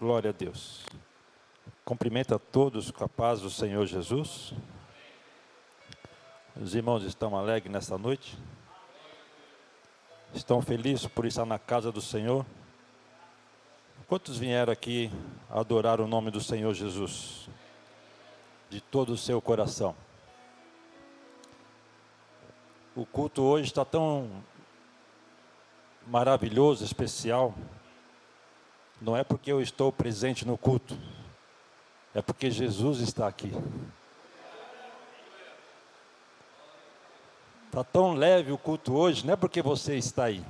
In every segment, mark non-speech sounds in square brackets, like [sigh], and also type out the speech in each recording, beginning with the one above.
Glória a Deus. Cumprimento a todos com a paz do Senhor Jesus. Os irmãos estão alegres nesta noite? Estão felizes por estar na casa do Senhor? Quantos vieram aqui adorar o nome do Senhor Jesus? De todo o seu coração. O culto hoje está tão maravilhoso, especial. Não é porque eu estou presente no culto, é porque Jesus está aqui. Está tão leve o culto hoje, não é porque você está aí,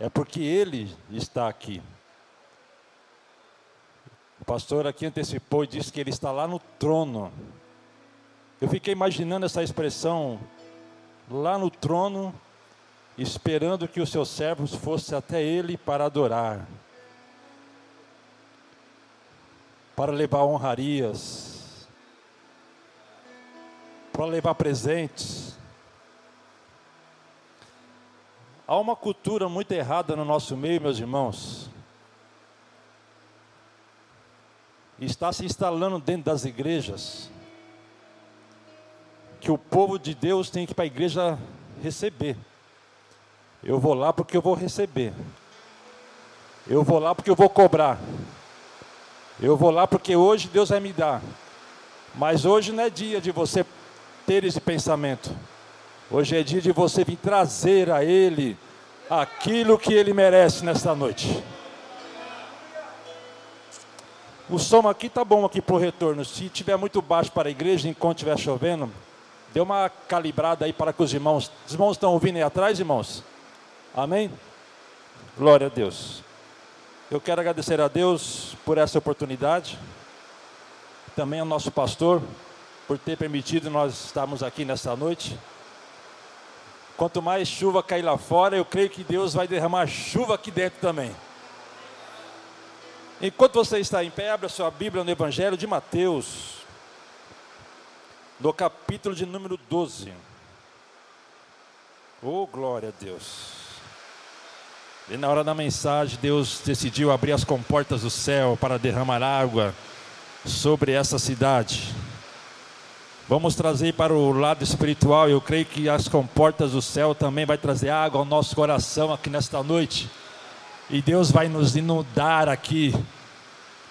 é porque Ele está aqui. O pastor aqui antecipou e disse que Ele está lá no trono. Eu fiquei imaginando essa expressão, lá no trono, esperando que os seus servos fossem até Ele para adorar. Para levar honrarias, para levar presentes. Há uma cultura muito errada no nosso meio, meus irmãos. Está se instalando dentro das igrejas que o povo de Deus tem que ir para a igreja receber. Eu vou lá porque eu vou receber. Eu vou lá porque eu vou cobrar. Eu vou lá porque hoje Deus vai me dar. Mas hoje não é dia de você ter esse pensamento. Hoje é dia de você vir trazer a Ele aquilo que Ele merece nesta noite. O som aqui tá bom aqui para o retorno. Se tiver muito baixo para a igreja, enquanto estiver chovendo, dê uma calibrada aí para que os irmãos. Os irmãos estão ouvindo aí atrás, irmãos? Amém? Glória a Deus. Eu quero agradecer a Deus por essa oportunidade, também ao nosso pastor por ter permitido nós estarmos aqui nesta noite. Quanto mais chuva cair lá fora, eu creio que Deus vai derramar chuva aqui dentro também. Enquanto você está em pé, abra sua Bíblia no Evangelho de Mateus, no capítulo de número 12. Oh, glória a Deus. E na hora da mensagem, Deus decidiu abrir as comportas do céu para derramar água sobre essa cidade. Vamos trazer para o lado espiritual. Eu creio que as comportas do céu também vai trazer água ao nosso coração aqui nesta noite. E Deus vai nos inundar aqui.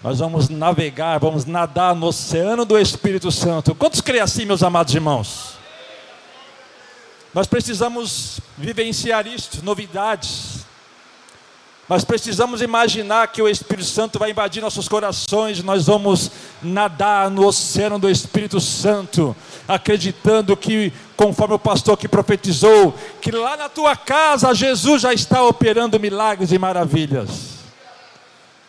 Nós vamos navegar, vamos nadar no oceano do Espírito Santo. Quantos creem assim, meus amados irmãos? Nós precisamos vivenciar isto, novidades. Nós precisamos imaginar que o Espírito Santo vai invadir nossos corações, nós vamos nadar no oceano do Espírito Santo, acreditando que, conforme o pastor que profetizou, que lá na tua casa Jesus já está operando milagres e maravilhas.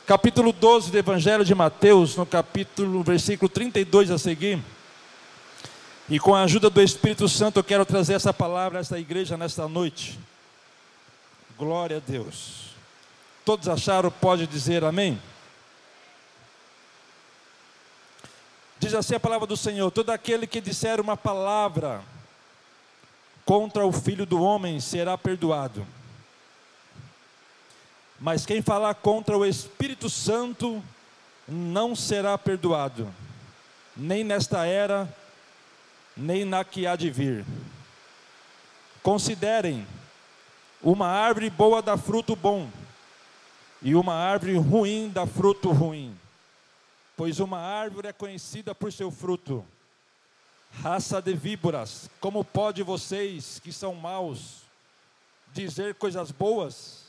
Capítulo 12 do Evangelho de Mateus, no capítulo, versículo 32 a seguir. E com a ajuda do Espírito Santo eu quero trazer essa palavra a esta igreja nesta noite. Glória a Deus. Todos acharam? Pode dizer amém? Diz assim a palavra do Senhor: todo aquele que disser uma palavra contra o filho do homem será perdoado. Mas quem falar contra o Espírito Santo não será perdoado, nem nesta era, nem na que há de vir. Considerem: uma árvore boa dá fruto bom e uma árvore ruim dá fruto ruim. Pois uma árvore é conhecida por seu fruto. Raça de víboras, como pode vocês que são maus dizer coisas boas?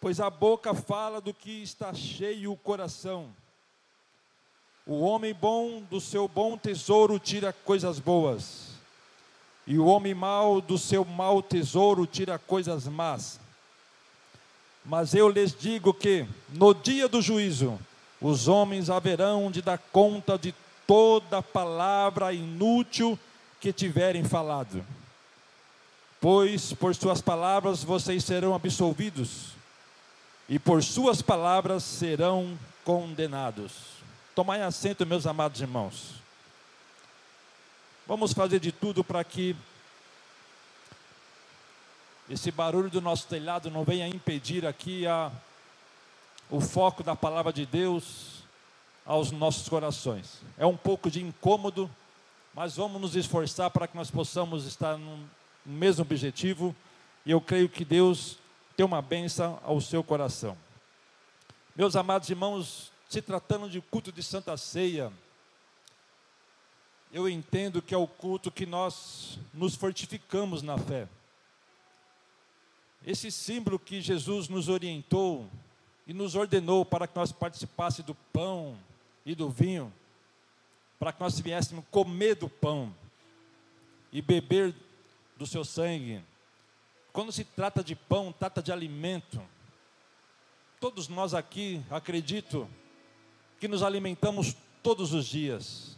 Pois a boca fala do que está cheio o coração. O homem bom do seu bom tesouro tira coisas boas, e o homem mau do seu mau tesouro tira coisas más mas eu lhes digo que, no dia do juízo, os homens haverão de dar conta de toda palavra inútil que tiverem falado. Pois por suas palavras vocês serão absolvidos, e por suas palavras serão condenados. Tomai assento, meus amados irmãos. Vamos fazer de tudo para que esse barulho do nosso telhado não venha impedir aqui a, o foco da palavra de Deus aos nossos corações. É um pouco de incômodo, mas vamos nos esforçar para que nós possamos estar no mesmo objetivo, e eu creio que Deus tem uma bênção ao seu coração. Meus amados irmãos, se tratando de culto de Santa Ceia, eu entendo que é o culto que nós nos fortificamos na fé. Esse símbolo que Jesus nos orientou e nos ordenou para que nós participássemos do pão e do vinho, para que nós viéssemos comer do pão e beber do seu sangue. Quando se trata de pão, trata de alimento. Todos nós aqui, acredito, que nos alimentamos todos os dias.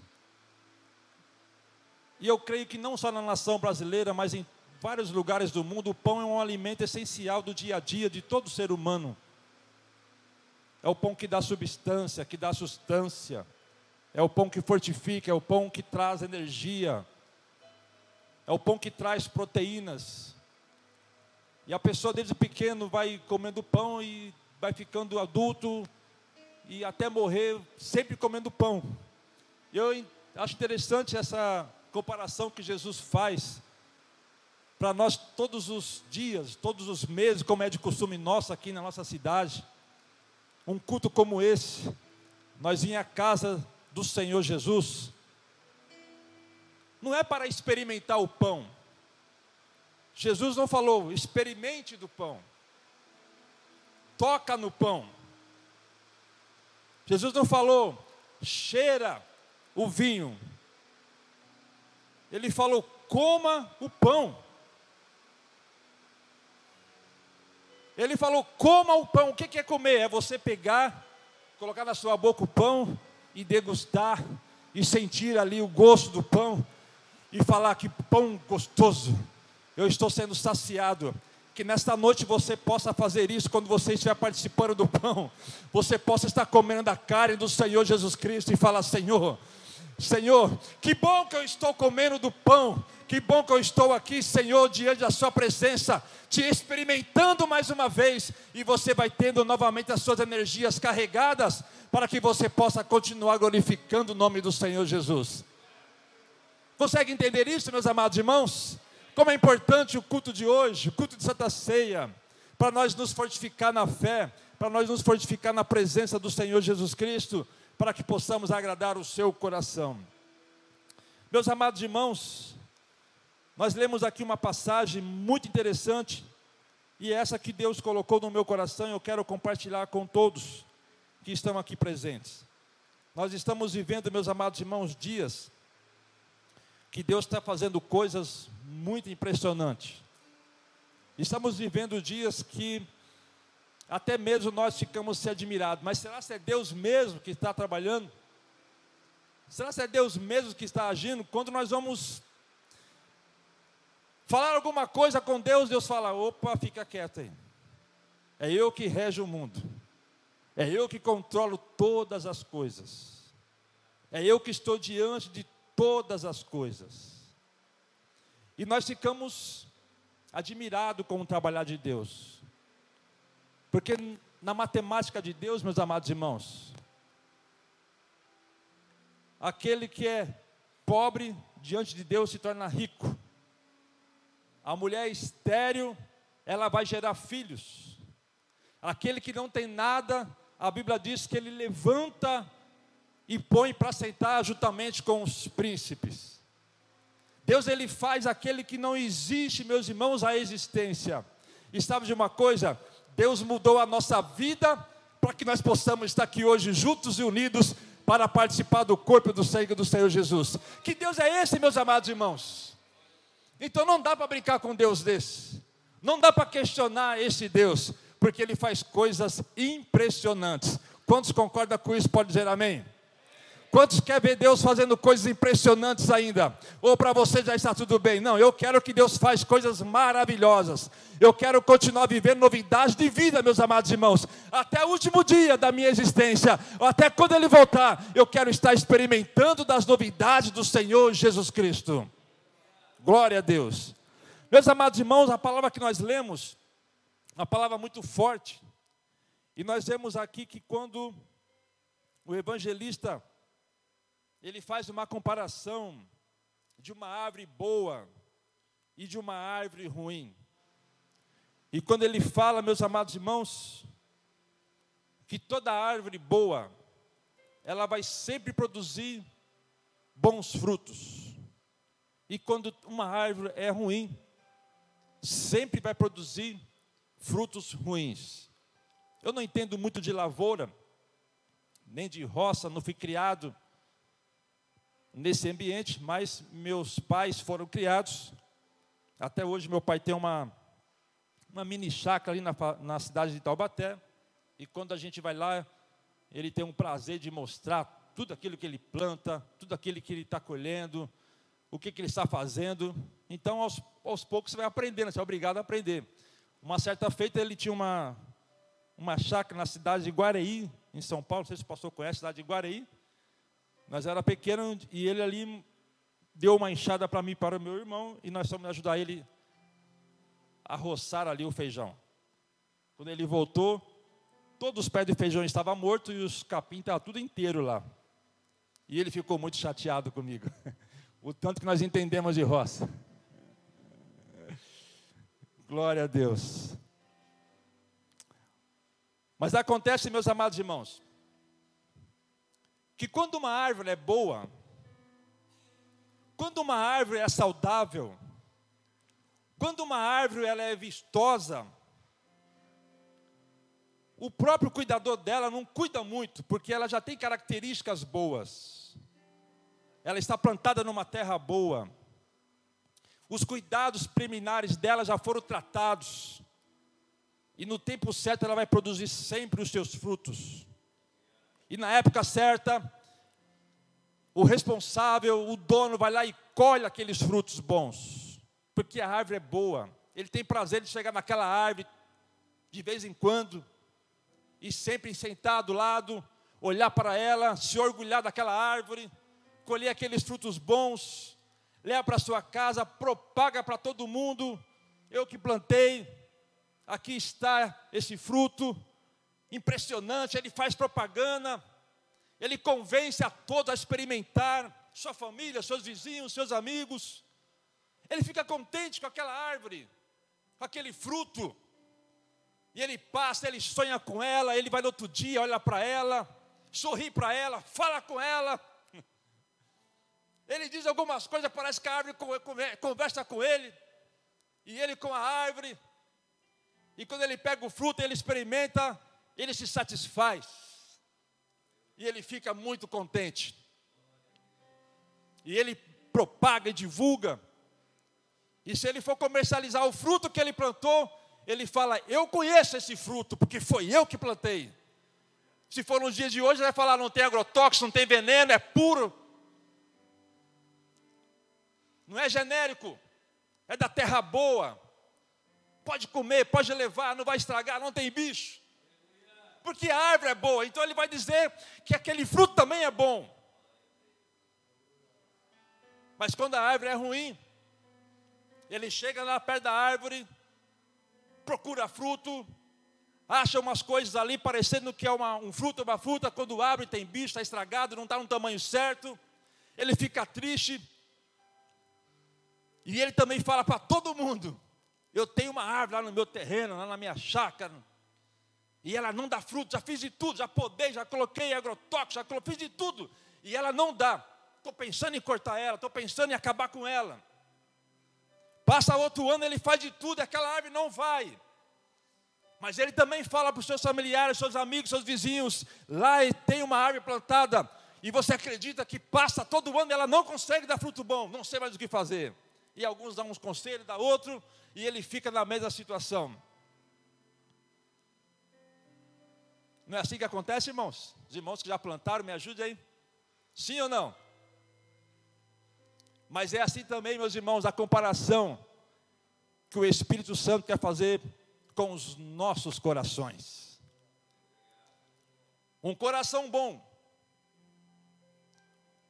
E eu creio que não só na nação brasileira, mas em vários lugares do mundo, o pão é um alimento essencial do dia a dia de todo ser humano. É o pão que dá substância, que dá sustância. É o pão que fortifica, é o pão que traz energia. É o pão que traz proteínas. E a pessoa desde pequeno vai comendo pão e vai ficando adulto e até morrer sempre comendo pão. Eu acho interessante essa comparação que Jesus faz para nós todos os dias, todos os meses, como é de costume nosso aqui na nossa cidade. Um culto como esse, nós em a casa do Senhor Jesus, não é para experimentar o pão. Jesus não falou, experimente do pão toca no pão. Jesus não falou, cheira o vinho. Ele falou, coma o pão. Ele falou, coma o pão. O que é comer? É você pegar, colocar na sua boca o pão e degustar e sentir ali o gosto do pão e falar que pão gostoso. Eu estou sendo saciado que nesta noite você possa fazer isso quando você estiver participando do pão. Você possa estar comendo a carne do Senhor Jesus Cristo e falar: Senhor, Senhor, que bom que eu estou comendo do pão. Que bom que eu estou aqui, Senhor, diante da Sua presença, te experimentando mais uma vez, e você vai tendo novamente as suas energias carregadas, para que você possa continuar glorificando o nome do Senhor Jesus. Consegue entender isso, meus amados irmãos? Como é importante o culto de hoje, o culto de Santa Ceia, para nós nos fortificar na fé, para nós nos fortificar na presença do Senhor Jesus Cristo, para que possamos agradar o seu coração. Meus amados irmãos, nós lemos aqui uma passagem muito interessante, e é essa que Deus colocou no meu coração, eu quero compartilhar com todos que estão aqui presentes. Nós estamos vivendo, meus amados irmãos, dias que Deus está fazendo coisas muito impressionantes. Estamos vivendo dias que até mesmo nós ficamos se admirados, mas será que é Deus mesmo que está trabalhando? Será que é Deus mesmo que está agindo? Quando nós vamos falar alguma coisa com Deus, Deus fala: opa, fica quieto aí. É eu que rege o mundo. É eu que controlo todas as coisas. É eu que estou diante de todas as coisas. E nós ficamos admirados com o trabalhar de Deus. Porque na matemática de Deus, meus amados irmãos, aquele que é pobre diante de Deus se torna rico. A mulher estéril, ela vai gerar filhos. Aquele que não tem nada, a Bíblia diz que ele levanta e põe para sentar juntamente com os príncipes. Deus ele faz aquele que não existe, meus irmãos, a existência. E sabe de uma coisa? Deus mudou a nossa vida para que nós possamos estar aqui hoje juntos e unidos para participar do corpo do sangue do Senhor Jesus. Que Deus é esse, meus amados irmãos? Então não dá para brincar com Deus desse. Não dá para questionar esse Deus, porque ele faz coisas impressionantes. Quantos concordam com isso? Pode dizer amém. Quantos quer ver Deus fazendo coisas impressionantes ainda? Ou para você já está tudo bem? Não, eu quero que Deus faça coisas maravilhosas. Eu quero continuar vivendo novidades de vida, meus amados irmãos, até o último dia da minha existência, até quando Ele voltar, eu quero estar experimentando das novidades do Senhor Jesus Cristo. Glória a Deus. Meus amados irmãos, a palavra que nós lemos, uma palavra muito forte, E nós vemos aqui que quando o evangelista ele faz uma comparação de uma árvore boa e de uma árvore ruim. E quando ele fala, meus amados irmãos, que toda árvore boa, ela vai sempre produzir bons frutos. E quando uma árvore é ruim, sempre vai produzir frutos ruins. Eu não entendo muito de lavoura, nem de roça, não fui criado nesse ambiente, mas meus pais foram criados. Até hoje, meu pai tem uma, uma mini chácara ali na, na cidade de Taubaté. E quando a gente vai lá, ele tem um prazer de mostrar tudo aquilo que ele planta, tudo aquilo que ele está colhendo, o que, que, ele está fazendo. Então, aos, aos poucos, você vai aprendendo, você é obrigado a aprender. Uma certa feita, ele tinha uma, uma chácara na cidade de Guareí, em São Paulo, não sei se o pastor conhece a cidade de Guareí. Nós era pequeno e ele ali deu uma enxada para mim e para o meu irmão e nós fomos ajudar ele a roçar ali o feijão. Quando ele voltou, todos os pés de feijão estavam mortos e os capim estavam tudo inteiro lá. E ele ficou muito chateado comigo. [laughs] O tanto que nós entendemos de roça. Glória a Deus. Mas acontece, meus amados irmãos, que quando uma árvore é boa, quando uma árvore é saudável, quando uma árvore ela é vistosa, o próprio cuidador dela não cuida muito, porque ela já tem características boas. Ela está plantada numa terra boa. Os cuidados preliminares dela já foram tratados. E no tempo certo ela vai produzir sempre os seus frutos. E na época certa, o responsável, o dono, vai lá e colhe aqueles frutos bons, porque a árvore é boa. Ele tem prazer de chegar naquela árvore de vez em quando e sempre sentar do lado, olhar para ela, se orgulhar daquela árvore, colher aqueles frutos bons, leva para sua casa, propaga para todo mundo. Eu que plantei, aqui está esse fruto, impressionante, ele faz propaganda, ele convence a todos a experimentar, sua família, seus vizinhos, seus amigos. Ele fica contente com aquela árvore, com aquele fruto. E ele passa, ele sonha com ela, ele vai no outro dia, olha para ela, sorri para ela, fala com ela. Ele diz algumas coisas, parece que a árvore conversa com ele, e ele com a árvore. E quando ele pega o fruto, ele experimenta, ele se satisfaz. E ele fica muito contente. E ele propaga e divulga. E se ele for comercializar o fruto que ele plantou, ele fala: Eu conheço esse fruto, porque foi eu que plantei. Se for nos dias de hoje, ele vai falar: Não tem agrotóxico, não tem veneno, é puro. Não é genérico, é da terra boa. Pode comer, pode levar, não vai estragar, não tem bicho porque a árvore é boa. Então ele vai dizer que aquele fruto também é bom. Mas quando a árvore é ruim, ele chega lá perto da árvore, procura fruto, acha umas coisas ali parecendo que é uma, um fruto, uma fruta, quando abre tem bicho, está estragado, não está no tamanho certo, ele fica triste, e ele também fala para todo mundo: eu tenho uma árvore lá no meu terreno, lá na minha chácara, e ela não dá fruto, já fiz de tudo, já podei, já coloquei agrotóxico, já coloquei, fiz de tudo, e ela não dá. Estou pensando em cortar ela, estou pensando em acabar com ela. Passa outro ano, ele faz de tudo, aquela árvore não vai. Mas ele também fala para os seus familiares, seus amigos, seus vizinhos: lá tem uma árvore plantada, e você acredita que passa todo ano e ela não consegue dar fruto bom, não sei mais o que fazer. E alguns dão uns conselhos, dá outro, e ele fica na mesma situação. Não é assim que acontece, irmãos? Os irmãos que já plantaram, me ajudem aí. Sim ou não? Mas é assim também, meus irmãos, a comparação que o Espírito Santo quer fazer com os nossos corações. Um coração bom.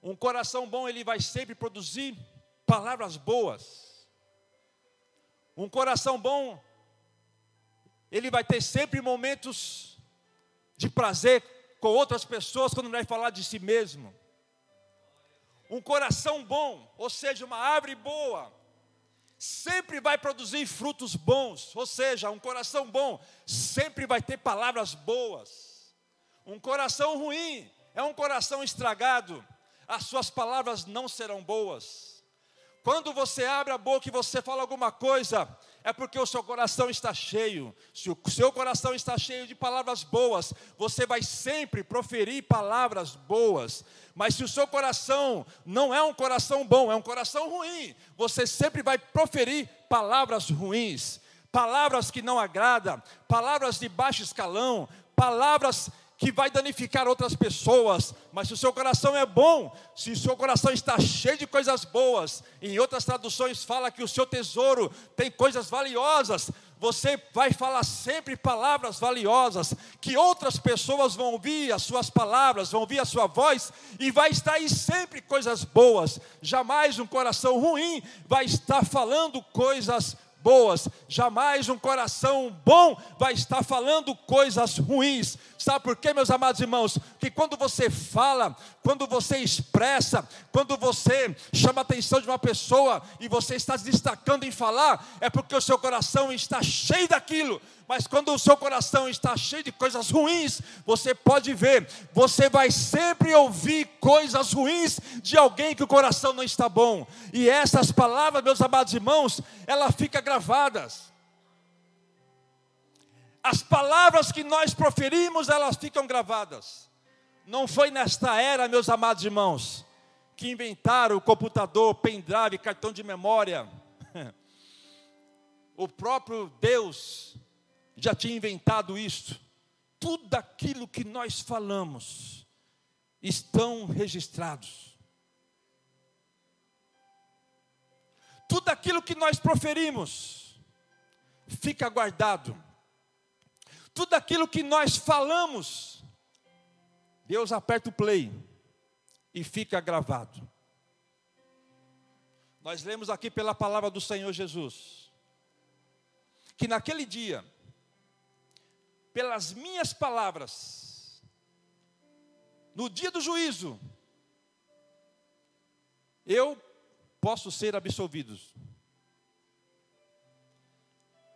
Um coração bom, ele vai sempre produzir palavras boas. Um coração bom, ele vai ter sempre momentos de prazer com outras pessoas quando vai falar de si mesmo. Um coração bom, ou seja, uma árvore boa, sempre vai produzir frutos bons, ou seja, um coração bom sempre vai ter palavras boas. Um coração ruim é um coração estragado, as suas palavras não serão boas. Quando você abre a boca e você fala alguma coisa, é porque o seu coração está cheio. Se o seu coração está cheio de palavras boas, você vai sempre proferir palavras boas. Mas se o seu coração não é um coração bom, é um coração ruim, você sempre vai proferir palavras ruins, palavras que não agradam, palavras de baixo escalão, palavras que vai danificar outras pessoas, mas se o seu coração é bom, se o seu coração está cheio de coisas boas, em outras traduções fala que o seu tesouro tem coisas valiosas, você vai falar sempre palavras valiosas, que outras pessoas vão ouvir as suas palavras, vão ouvir a sua voz, e vai estar aí sempre coisas boas, jamais um coração ruim vai estar falando coisas boas, jamais um coração bom vai estar falando coisas ruins. Sabe por quê, meus amados irmãos? Que quando você fala, quando você expressa, quando você chama a atenção de uma pessoa e você está se destacando em falar, é porque o seu coração está cheio daquilo. Mas quando o seu coração está cheio de coisas ruins, você pode ver, você vai sempre ouvir coisas ruins de alguém que o coração não está bom. E essas palavras, meus amados irmãos, ela fica gravadas. As palavras que nós proferimos, elas ficam gravadas. Não foi nesta era, meus amados irmãos, que inventaram o computador, pendrive, cartão de memória. [laughs] O próprio Deus já tinha inventado isso. Tudo aquilo que nós falamos estão registrados. Tudo aquilo que nós proferimos fica guardado tudo aquilo que nós falamos, Deus aperta o play e fica gravado. Nós lemos aqui pela palavra do Senhor Jesus, que naquele dia, pelas minhas palavras, no dia do juízo, eu posso ser absolvido.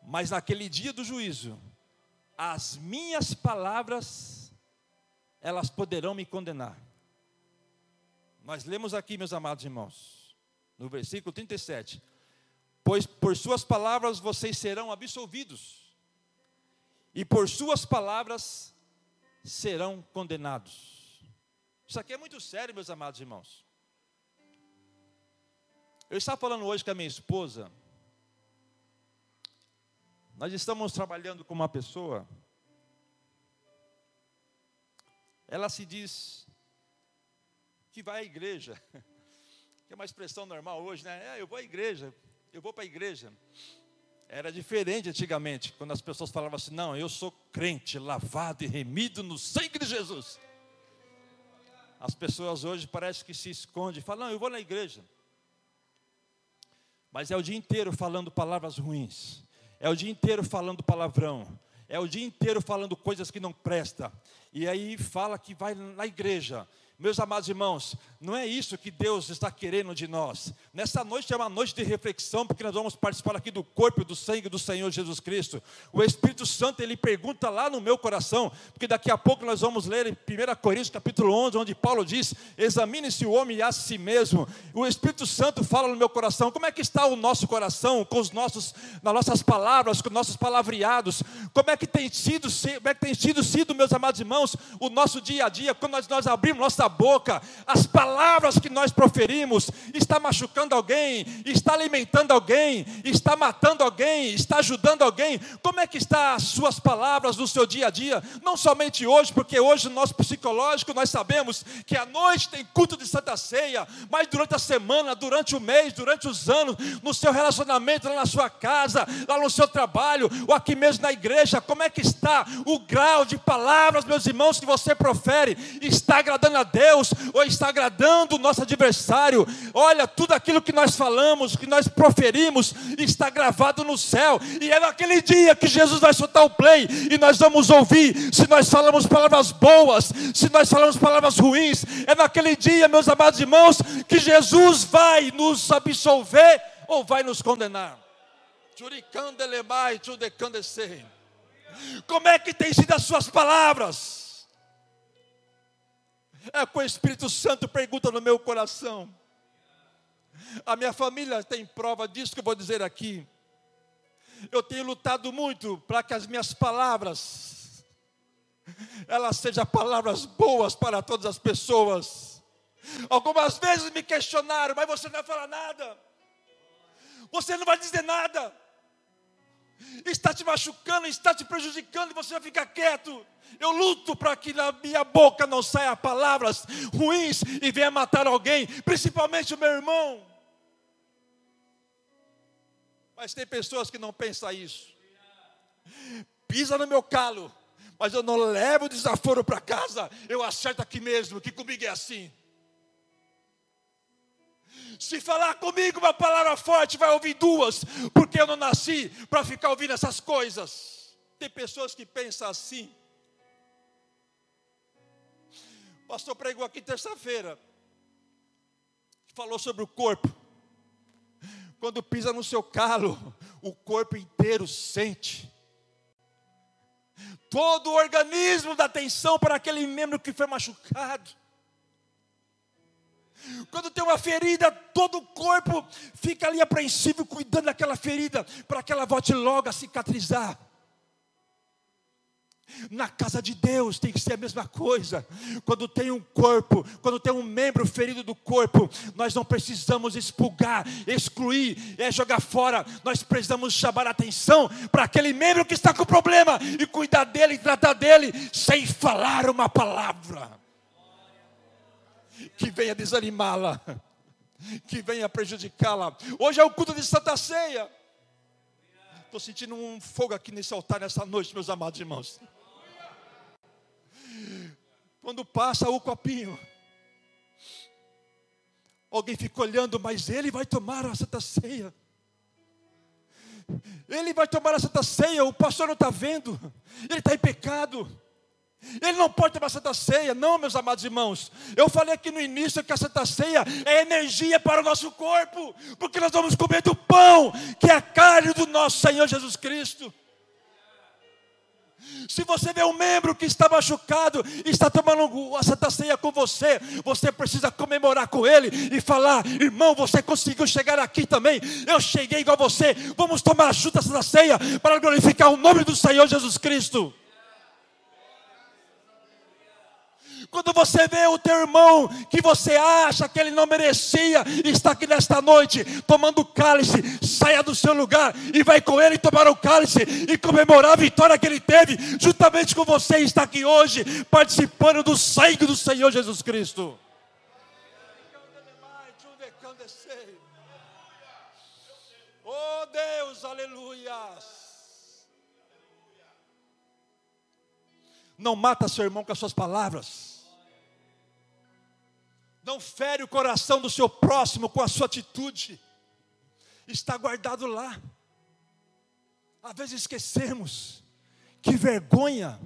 Mas naquele dia do juízo, as minhas palavras, elas poderão me condenar. Nós lemos aqui, meus amados irmãos, no versículo 37, pois por suas palavras vocês serão absolvidos, e por suas palavras serão condenados. Isso aqui é muito sério, meus amados irmãos. Eu estava falando hoje com a minha esposa, nós estamos trabalhando com uma pessoa, ela se diz que vai à igreja, [laughs] que é uma expressão normal hoje, né? É, eu vou à igreja, eu vou para a igreja. Era diferente antigamente, quando as pessoas falavam assim: não, eu sou crente, lavado e remido no sangue de Jesus. As pessoas hoje parecem que se escondem, falam: não, eu vou na igreja. Mas é o dia inteiro falando palavras ruins, é o dia inteiro falando palavrão, é o dia inteiro falando coisas que não presta. E aí fala que vai na igreja, meus amados irmãos, não é isso que Deus está querendo de nós. Nessa noite é uma noite de reflexão, porque nós vamos participar aqui do corpo e do sangue do Senhor Jesus Cristo. O Espírito Santo, ele pergunta lá no meu coração, porque daqui a pouco nós vamos ler em 1 Coríntios capítulo 11, onde Paulo diz: examine-se o homem a si mesmo. O Espírito Santo fala no meu coração, como é que está o nosso coração, com os nossos, nas nossas palavras, com os nossos palavreados, como é que tem sido, como é que tem sido, sido meus amados irmãos, o nosso dia a dia, quando nós, nós abrimos nossa boca, as palavras que nós proferimos, está machucando alguém, está alimentando alguém, está matando alguém, está ajudando alguém. Como é que está as suas palavras no seu dia a dia? Não somente hoje, porque hoje no nosso psicológico nós sabemos que à noite tem culto de Santa Ceia, mas durante a semana, durante o mês, durante os anos, no seu relacionamento, lá na sua casa, lá no seu trabalho, ou aqui mesmo na igreja, como é que está o grau de palavras, meus irmãos, que você profere está agradando a Deus ou está agradando o nosso adversário. Olha, tudo aquilo que nós falamos, que nós proferimos, está gravado no céu. E é naquele dia que Jesus vai soltar o play e nós vamos ouvir se nós falamos palavras boas, se nós falamos palavras ruins. É naquele dia, meus amados irmãos, que Jesus vai nos absolver ou vai nos condenar. Como é que tem sido as suas palavras? É que o Espírito Santo pergunta no meu coração. A minha família tem prova disso que eu vou dizer aqui. Eu tenho lutado muito para que as minhas palavras elas sejam palavras boas para todas as pessoas. Algumas vezes me questionaram, mas você não vai falar nada. Você não vai dizer nada está te machucando, está te prejudicando e você vai ficar quieto. Eu luto para que na minha boca não saia palavras ruins e venha matar alguém, principalmente o meu irmão. Mas tem pessoas que não pensam isso. Pisa no meu calo, mas eu não levo o desaforo para casa, eu acerto aqui mesmo, que comigo é assim. Se falar comigo uma palavra forte, vai ouvir duas, porque eu não nasci para ficar ouvindo essas coisas. Tem pessoas que pensam assim. O pastor pregou aqui terça-feira, falou sobre o corpo. Quando pisa no seu calo, o corpo inteiro sente. Todo o organismo dá atenção para aquele membro que foi machucado. Quando tem uma ferida, todo o corpo fica ali apreensivo, cuidando daquela ferida, para que ela volte logo a cicatrizar. Na casa de Deus tem que ser a mesma coisa. Quando tem um corpo, quando tem um membro ferido do corpo, nós não precisamos expulgar, excluir, é jogar fora. Nós precisamos chamar a atenção para aquele membro que está com problema e cuidar dele, tratar dele, sem falar uma palavra que venha desanimá-la, [laughs] que venha prejudicá-la. Hoje é o culto de Santa Ceia. Estou sentindo um fogo aqui nesse altar nessa noite, meus amados irmãos. Quando passa o copinho, alguém fica olhando, mas ele vai tomar a Santa Ceia. Ele vai tomar a Santa Ceia, o pastor não está vendo, ele está em pecado. Ele não pode tomar Santa Ceia, não, meus amados irmãos. Eu falei aqui no início que a Santa Ceia é energia para o nosso corpo, porque nós vamos comer do pão, que é a carne do nosso Senhor Jesus Cristo. Se você vê um membro que está machucado está tomando a Santa Ceia com você, você precisa comemorar com ele e falar: irmão, você conseguiu chegar aqui também. Eu cheguei igual você. Vamos tomar junto a Santa Ceia para glorificar o nome do Senhor Jesus Cristo. Quando você vê o teu irmão que você acha que ele não merecia, está aqui nesta noite tomando cálice, saia do seu lugar e vai com ele tomar o cálice e comemorar a vitória que ele teve, juntamente com você está aqui hoje, participando do sangue do Senhor Jesus Cristo. Oh Deus, aleluias. Não mata seu irmão com as suas palavras fere o coração do seu próximo com a sua atitude, está guardado lá. Às vezes esquecemos, que vergonha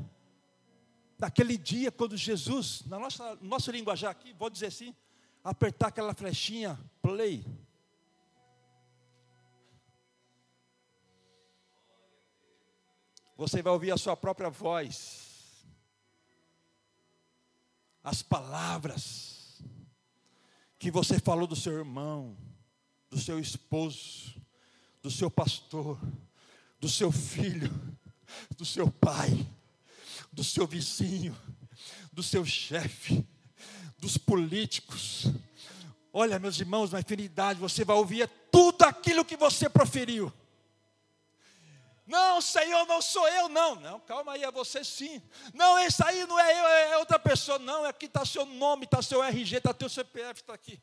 daquele dia quando Jesus, na nossa nosso linguajar aqui, vou dizer assim, apertar aquela flechinha, play. Você vai ouvir a sua própria voz, as palavras, que você falou do seu irmão, do seu esposo, do seu pastor, do seu filho, do seu pai, do seu vizinho, do seu chefe, dos políticos. Olha, meus irmãos, na infinidade, você vai ouvir tudo aquilo que você proferiu. Não, Senhor, não sou eu, não. Não, calma aí, é você sim. Não, esse aí não é eu, é outra pessoa. Não, aqui está seu nome, está seu RG, está teu CPF, está aqui.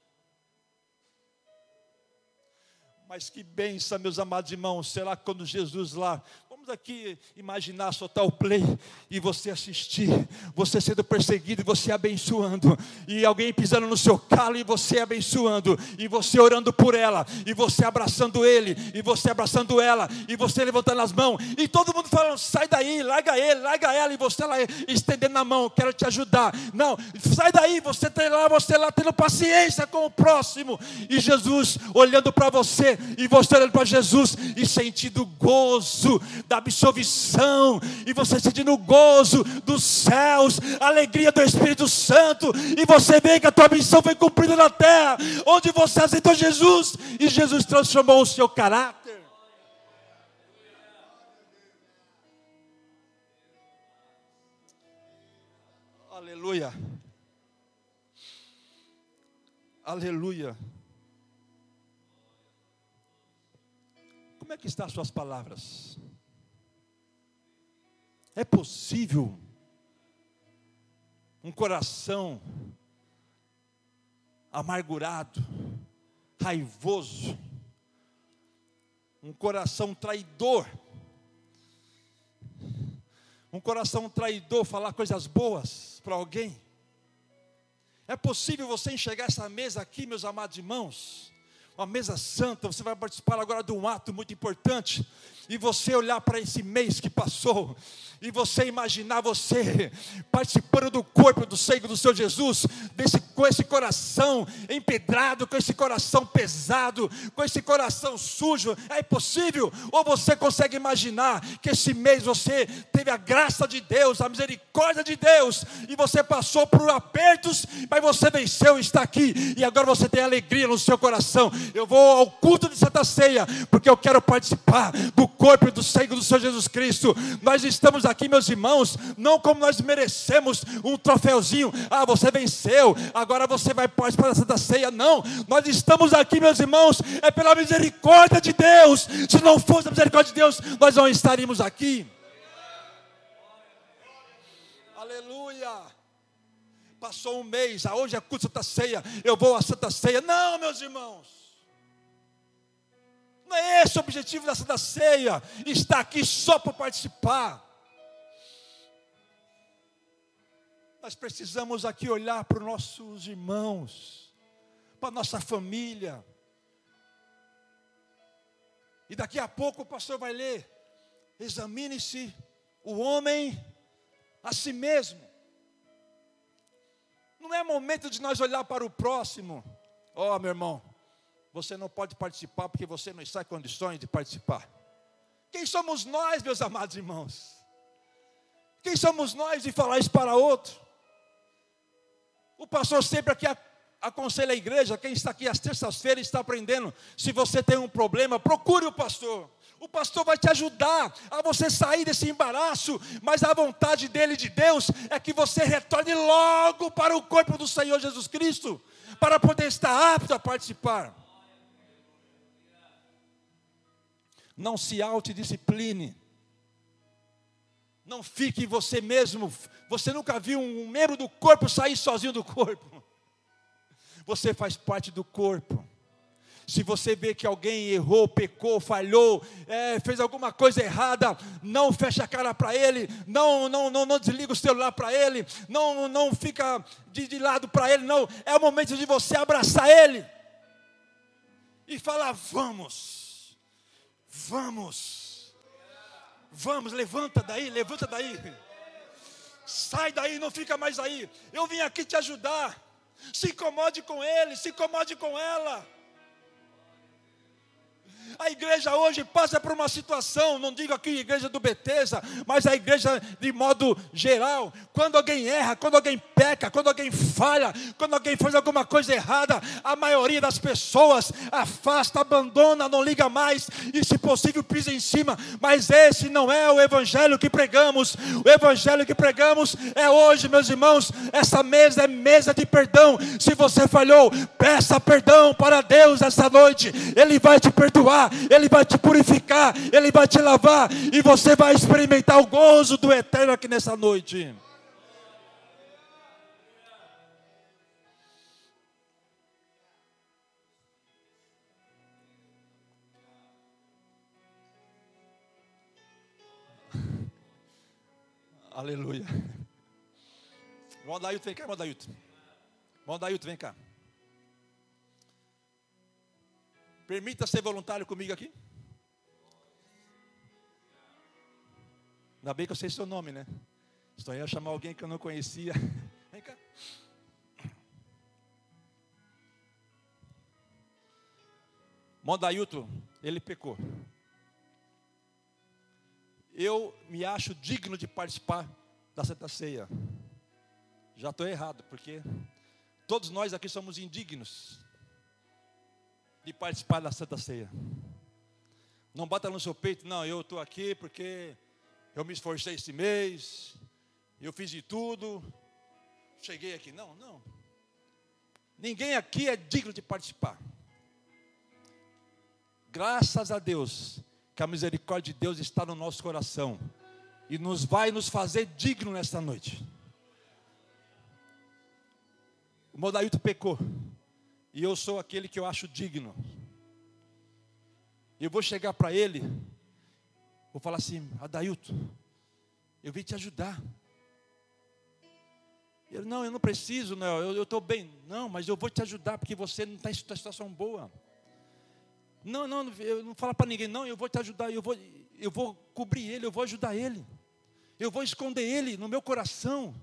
Mas que benção, meus amados irmãos, será quando Jesus lá, Vamos aqui imaginar, soltar o play e você assistir, você sendo perseguido e você abençoando, e alguém pisando no seu calo e você abençoando, e você orando por ela, e você abraçando ele, e você abraçando ela, e você levantando as mãos, e todo mundo falando: sai daí, larga ele, larga ela, e você lá estendendo a mão, quero te ajudar. Não, sai daí, você tem lá, você lá tendo paciência com o próximo, e Jesus olhando para você, e você olhando para Jesus, e sentindo gozo da absolvição, e você sentindo o gozo dos céus, a alegria do Espírito Santo, e você vê que a tua missão foi cumprida na terra, onde você aceitou Jesus, e Jesus transformou o seu caráter. Aleluia. Aleluia. Como é que estão as suas palavras? É possível um coração amargurado, raivoso, um coração traidor, um coração traidor falar coisas boas para alguém? É possível você enxergar essa mesa aqui, meus amados irmãos? Uma mesa santa, você vai participar agora de um ato muito importante, e você olhar para esse mês que passou, e você imaginar você participando do corpo, do sangue do Senhor Jesus, desse, com esse coração empedrado, com esse coração pesado, com esse coração sujo, é possível? Ou você consegue imaginar que esse mês você teve a graça de Deus, a misericórdia de Deus, e você passou por apertos, mas você venceu e está aqui, e agora você tem alegria no seu coração. Eu vou ao culto de Santa Ceia, porque eu quero participar do corpo e do sangue do Senhor Jesus Cristo. Nós estamos aqui, meus irmãos, não como nós merecemos um troféuzinho. Ah, você venceu, agora você vai participar da Santa Ceia. Não, nós estamos aqui, meus irmãos, é pela misericórdia de Deus. Se não fosse a misericórdia de Deus, nós não estaríamos aqui. Aleluia. Passou um mês, ah, hoje é culto Santa Ceia, eu vou à Santa Ceia. Não, meus irmãos. Não é esse o objetivo da Santa Ceia, estar aqui só para participar. Nós precisamos aqui olhar para os nossos irmãos, para a nossa família. E daqui a pouco o pastor vai ler: examine-se o homem a si mesmo. Não é momento de nós olhar para o próximo. Ó, oh, meu irmão, você não pode participar porque você não está em condições de participar. Quem somos nós, meus amados irmãos? Quem somos nós de falar isso para outro? O pastor sempre aqui aconselha a igreja, quem está aqui às terças-feiras está aprendendo. Se você tem um problema, procure o pastor. O pastor vai te ajudar a você sair desse embaraço, mas a vontade dele, de Deus, é que você retorne logo para o corpo do Senhor Jesus Cristo, para poder estar apto a participar. Não se autodiscipline. Não fique você mesmo. Você nunca viu um membro do corpo sair sozinho do corpo. Você faz parte do corpo. Se você vê que alguém errou, pecou, falhou, é, fez alguma coisa errada, não fecha a cara para ele, não, não, não, não desliga o celular para ele, não, não fica de, de lado para ele, não. É o momento de você abraçar ele e falar: vamos Vamos. Vamos, levanta daí, levanta daí. Sai daí, não fica mais aí. Eu vim aqui te ajudar. Se incomode com ele, se incomode com ela. A igreja hoje passa por uma situação, não digo aqui igreja do Betesda, mas a igreja de modo geral. Quando alguém erra, quando alguém peca, quando alguém falha, quando alguém faz alguma coisa errada, a maioria das pessoas afasta, abandona, não liga mais e, se possível, pisa em cima. Mas esse não é o evangelho que pregamos. O evangelho que pregamos é hoje, meus irmãos. Essa mesa é mesa de perdão. Se você falhou, peça perdão para Deus essa noite. Ele vai te perdoar ele vai te purificar, Ele vai te lavar, e você vai experimentar o gozo do eterno aqui nessa noite. [laughs] Aleluia. Irmão Dailton, vem cá, irmão Dailton. Irmão Dailton, vem cá. Permita ser voluntário comigo aqui. Ainda bem que eu sei seu nome, né? Estou ia chamar alguém que eu não conhecia. [laughs] Vem cá. Mondailton, ele pecou. Eu me acho digno de participar da Santa Ceia. Já estou errado, porque todos nós aqui somos indignos de participar da Santa Ceia. Não bata no seu peito, não, eu estou aqui porque eu me esforcei esse mês, eu fiz de tudo, cheguei aqui. Não, não. Ninguém aqui é digno de participar. Graças a Deus, que a misericórdia de Deus está no nosso coração e nos vai nos fazer digno nesta noite. O Modailto pecou, e eu sou aquele que eu acho digno. Eu vou chegar para ele, vou falar assim: Adailto, eu vim te ajudar. Ele, não, eu não preciso, não, eu estou bem. Não, mas eu vou te ajudar, porque você não está em situação boa. Não, não, eu não falo para ninguém, não, eu vou te ajudar, eu vou, eu vou cobrir ele, eu vou ajudar ele. Eu vou esconder ele no meu coração.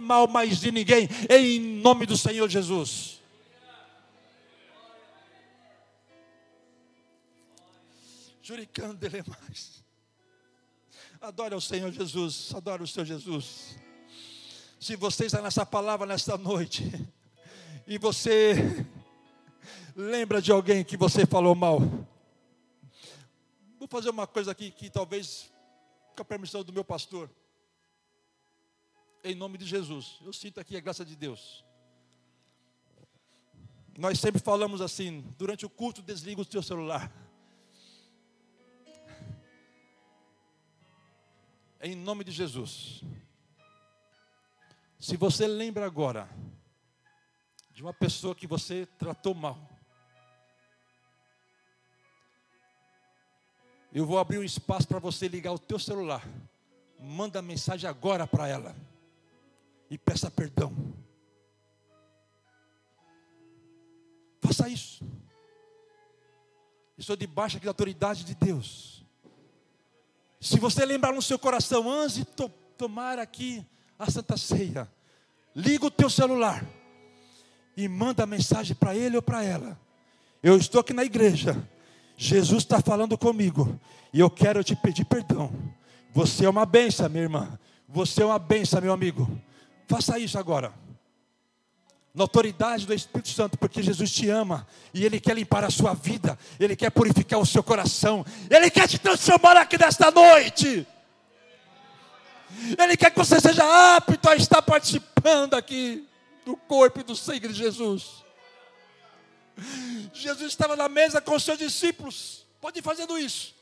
Mal mais de ninguém, em nome do Senhor Jesus. Juricandele mais. Adore ao Senhor Jesus, adore o Senhor Jesus. Se você está nessa palavra nesta noite, e você lembra de alguém que você falou mal, vou fazer uma coisa aqui que talvez, com a permissão do meu pastor, em nome de Jesus, eu sinto aqui a graça de Deus. Nós sempre falamos assim, durante o culto, desliga o teu celular. Em nome de Jesus. Se você lembra agora de uma pessoa que você tratou mal, eu vou abrir um espaço para você ligar o teu celular. Manda mensagem agora para ela e peça perdão. Faça isso. Estou debaixo da autoridade de Deus. Se você lembrar no seu coração, antes de to tomar aqui a Santa Ceia, liga o teu celular e manda mensagem para ele ou para ela. Eu estou aqui na igreja, Jesus está falando comigo e eu quero te pedir perdão. Você é uma benção, minha irmã. Você é uma benção, meu amigo. Faça isso agora na autoridade do Espírito Santo, porque Jesus te ama e Ele quer limpar a sua vida, Ele quer purificar o seu coração, Ele quer te transformar aqui nesta noite. Ele quer que você seja apto a estar participando aqui do corpo e do sangue de Jesus. Jesus estava na mesa com os seus discípulos, pode ir fazendo isso.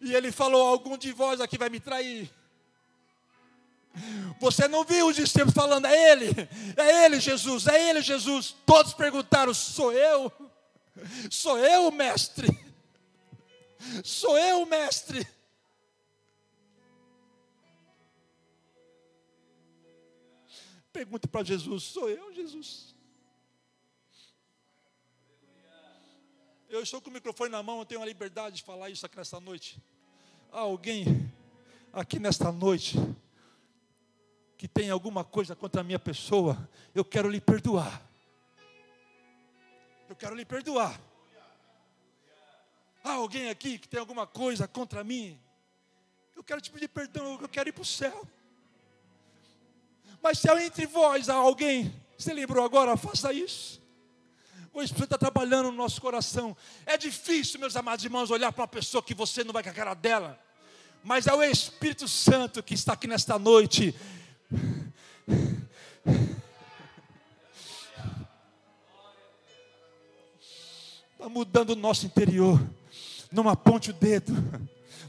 E ele falou: Algum de vós aqui vai me trair. Você não viu os discípulos falando, é Ele, é Ele Jesus, é Ele Jesus. Todos perguntaram, sou eu? Sou eu, mestre? Sou eu, mestre? Pergunta para Jesus, sou eu, Jesus? Eu estou com o microfone na mão, eu tenho a liberdade de falar isso aqui nesta noite. Alguém aqui nesta noite que tem alguma coisa contra a minha pessoa, eu quero lhe perdoar. Eu quero lhe perdoar. Há alguém aqui que tem alguma coisa contra mim? Eu quero te pedir perdão, eu quero ir para o céu. Mas se entre vós há alguém, você lembrou agora, faça isso. O Espírito está trabalhando no nosso coração. É difícil, meus amados irmãos, olhar para uma pessoa que você não vai com a cara dela. Mas é o Espírito Santo que está aqui nesta noite Está mudando o nosso interior. Não aponte o dedo.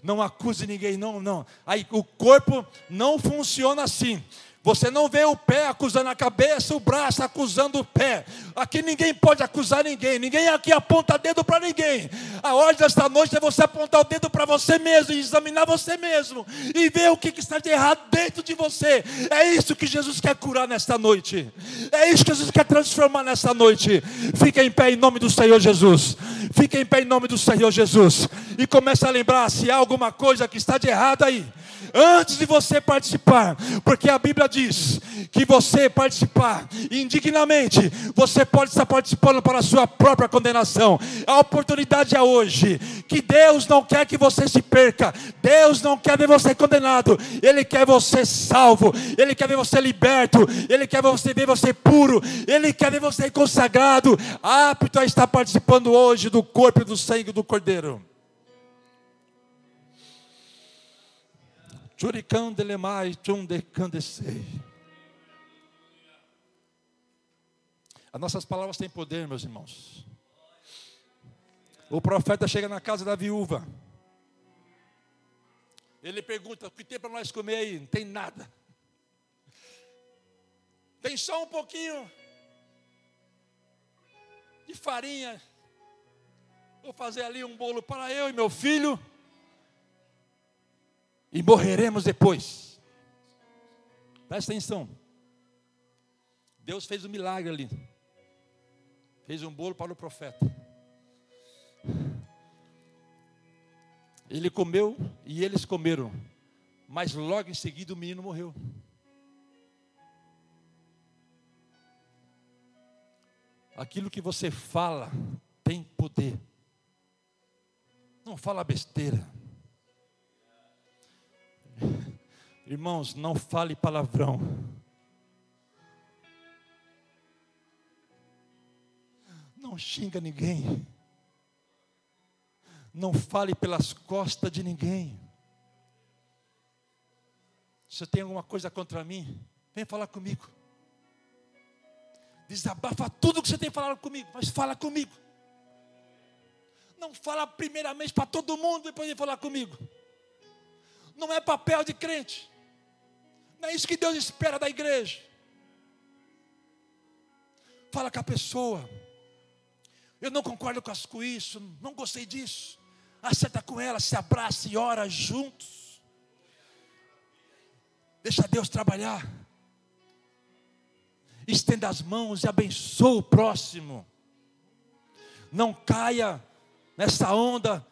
Não acuse ninguém, não, não. Aí o corpo não funciona assim. Você não vê o pé acusando a cabeça, o braço acusando o pé. Aqui ninguém pode acusar ninguém. Ninguém aqui aponta dedo para ninguém. A ordem desta noite é você apontar o dedo para você mesmo e examinar você mesmo e ver o que, está de errado dentro de você. É isso que Jesus quer curar nesta noite. É isso que Jesus quer transformar nesta noite. Fica em pé em nome do Senhor Jesus. Fica em pé em nome do Senhor Jesus. E comece a lembrar se há alguma coisa que está de errado aí antes de você participar, porque a Bíblia diz que você participar indignamente, você pode estar participando para a sua própria condenação. A oportunidade é hoje, que Deus não quer que você se perca, Deus não quer ver você condenado, Ele quer você salvo, Ele quer ver você liberto, Ele quer você ver você puro, Ele quer ver você consagrado, apto a estar participando hoje do corpo e do sangue do Cordeiro. Churicandele chundecandecei. As nossas palavras têm poder, meus irmãos. O profeta chega na casa da viúva. Ele pergunta: o que tem para nós comer aí? Não tem nada. Tem só um pouquinho de farinha. Vou fazer ali um bolo para eu e meu filho e morreremos depois. Presta atenção. Deus fez um milagre ali. Fez um bolo para o profeta. Ele comeu e eles comeram. Mas logo em seguida o menino morreu. Aquilo que você fala tem poder. Não fala besteira. Irmãos, não fale palavrão. Não xinga ninguém. Não fale pelas costas de ninguém. Se tem alguma coisa contra mim, vem falar comigo. Desabafa tudo que você tem falado comigo, mas fala comigo. Não fala primeiramente para todo mundo, depois de falar comigo. Não é papel de crente. Não é isso que Deus espera da igreja. Fala com a pessoa. Eu não concordo com isso, não gostei disso. Acerta com ela, se abraça e ora juntos. Deixa Deus trabalhar. Estenda as mãos e abençoa o próximo. Não caia nessa onda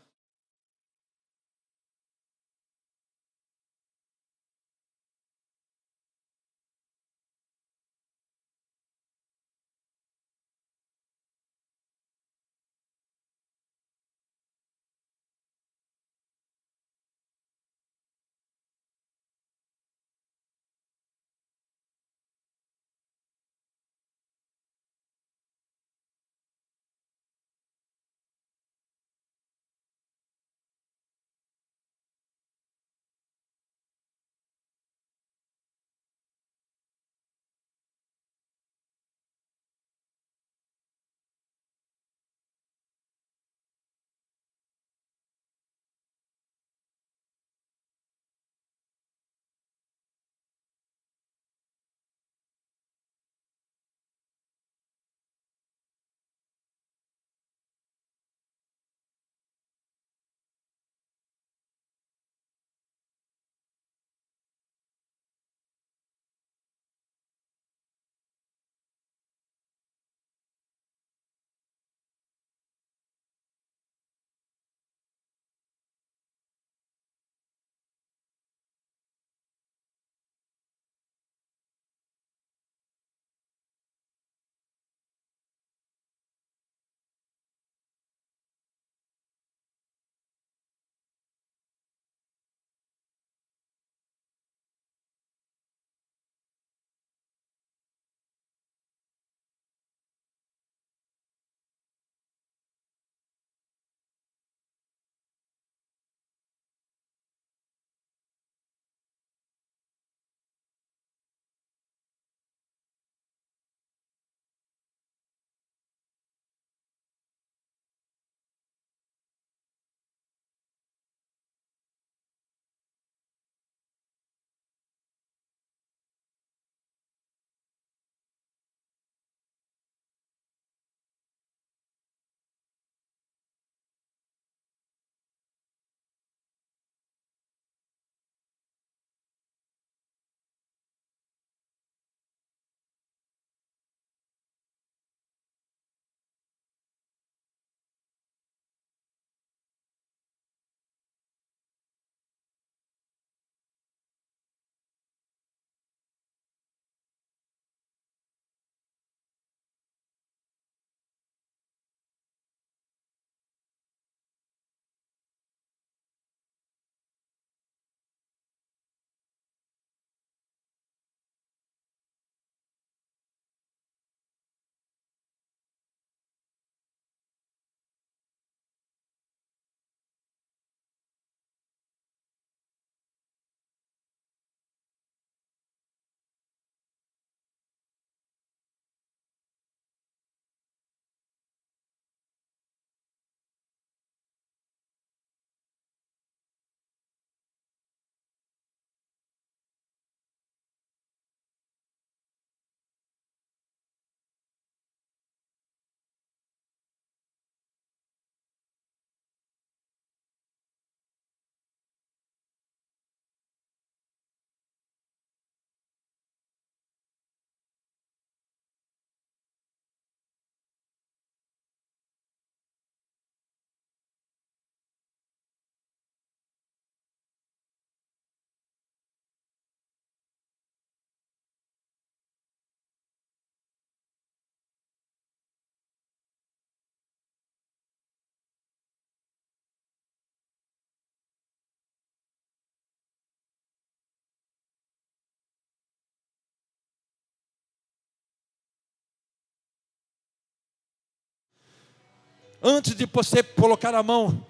antes de você colocar a mão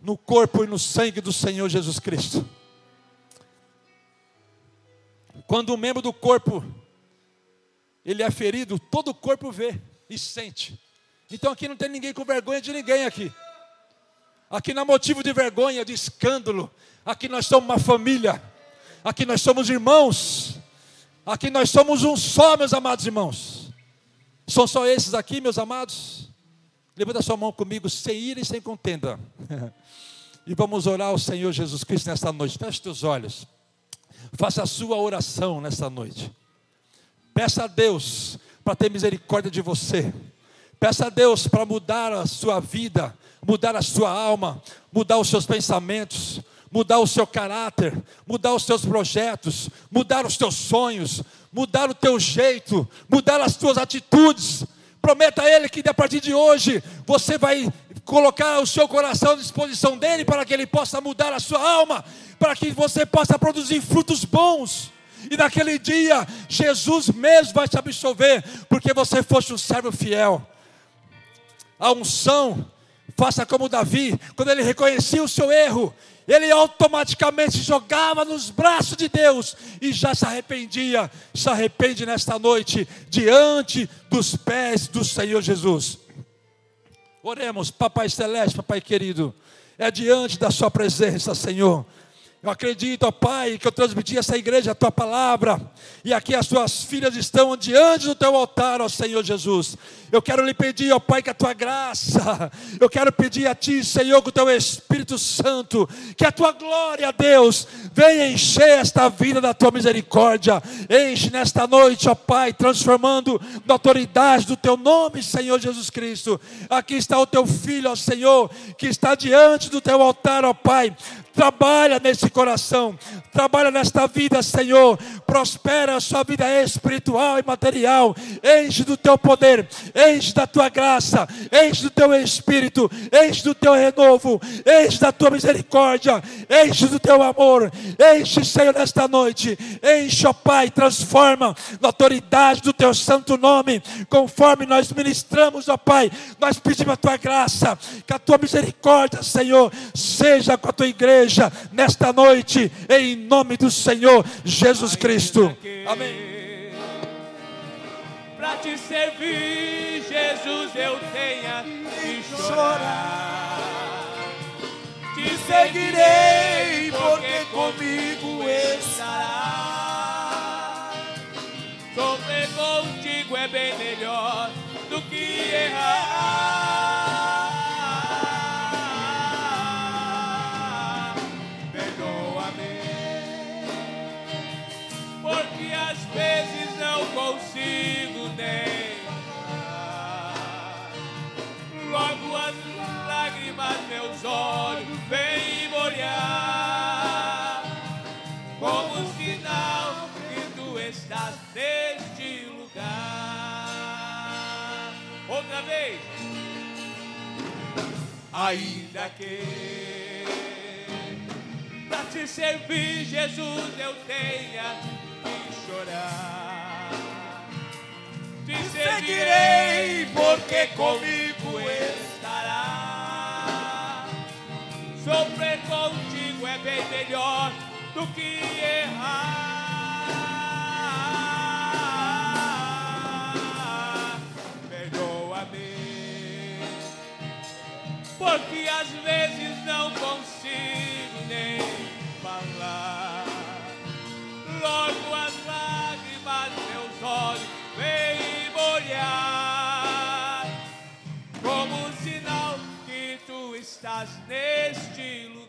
no corpo e no sangue do Senhor Jesus Cristo. Quando um membro do corpo ele é ferido, todo o corpo vê e sente. Então aqui não tem ninguém com vergonha de ninguém aqui. Aqui não há motivo de vergonha, de escândalo. Aqui nós somos uma família. Aqui nós somos irmãos. Aqui nós somos um só, meus amados irmãos. São só esses aqui, meus amados? Levanta sua mão comigo, sem ira e sem contenda. [laughs] e vamos orar ao Senhor Jesus Cristo nesta noite. Feche teus olhos. Faça a sua oração nesta noite. Peça a Deus para ter misericórdia de você. Peça a Deus para mudar a sua vida, mudar a sua alma, mudar os seus pensamentos, mudar o seu caráter, mudar os seus projetos, mudar os teus sonhos, mudar o teu jeito, mudar as tuas atitudes. Prometa a Ele que a partir de hoje você vai colocar o seu coração à disposição dele para que ele possa mudar a sua alma, para que você possa produzir frutos bons. E naquele dia, Jesus mesmo vai te absolver, porque você foste um servo fiel. A unção, faça como Davi, quando ele reconhecia o seu erro, ele automaticamente jogava nos braços de Deus e já se arrependia, se arrepende nesta noite, diante dos pés do Senhor Jesus. Oremos, Papai Celeste, Papai querido, é diante da Sua presença, Senhor eu acredito, ó Pai, que eu transmiti essa igreja a tua palavra, e aqui as tuas filhas estão diante do teu altar, ó Senhor Jesus. Eu quero lhe pedir, ó Pai, que a tua graça, eu quero pedir a ti, Senhor, com o teu Espírito Santo, que a tua glória, Deus, venha encher esta vida da tua misericórdia, enche nesta noite, ó Pai, transformando na autoridade do teu nome, Senhor Jesus Cristo. Aqui está o teu filho, ó Senhor, que está diante do teu altar, ó Pai Trabalha nesse coração, trabalha nesta vida, Senhor. Prospera a sua vida espiritual e material. Enche do teu poder, enche da tua graça, enche do teu espírito, enche do teu renovo, enche da tua misericórdia, enche do teu amor. Enche, Senhor, nesta noite. Enche, ó Pai, transforma na autoridade do teu santo nome, conforme nós ministramos, ó Pai. Nós pedimos a tua graça, que a tua misericórdia, Senhor, seja com a tua igreja igreja nesta noite, em nome do Senhor Jesus Cristo. Amém. Para te servir, Jesus, eu tenha que chorar. Te seguirei, porque comigo estará. Sofrer contigo é bem melhor do que errar. Vez Ainda que para te servir, Jesus, eu tenha chorar. Te seguirei, porque comigo estará. Sofrer contigo é bem melhor do que errar. Porque às vezes não consigo nem falar logo as lágrimas meus olhos vêm molhar, como um sinal que tu estás neste lugar.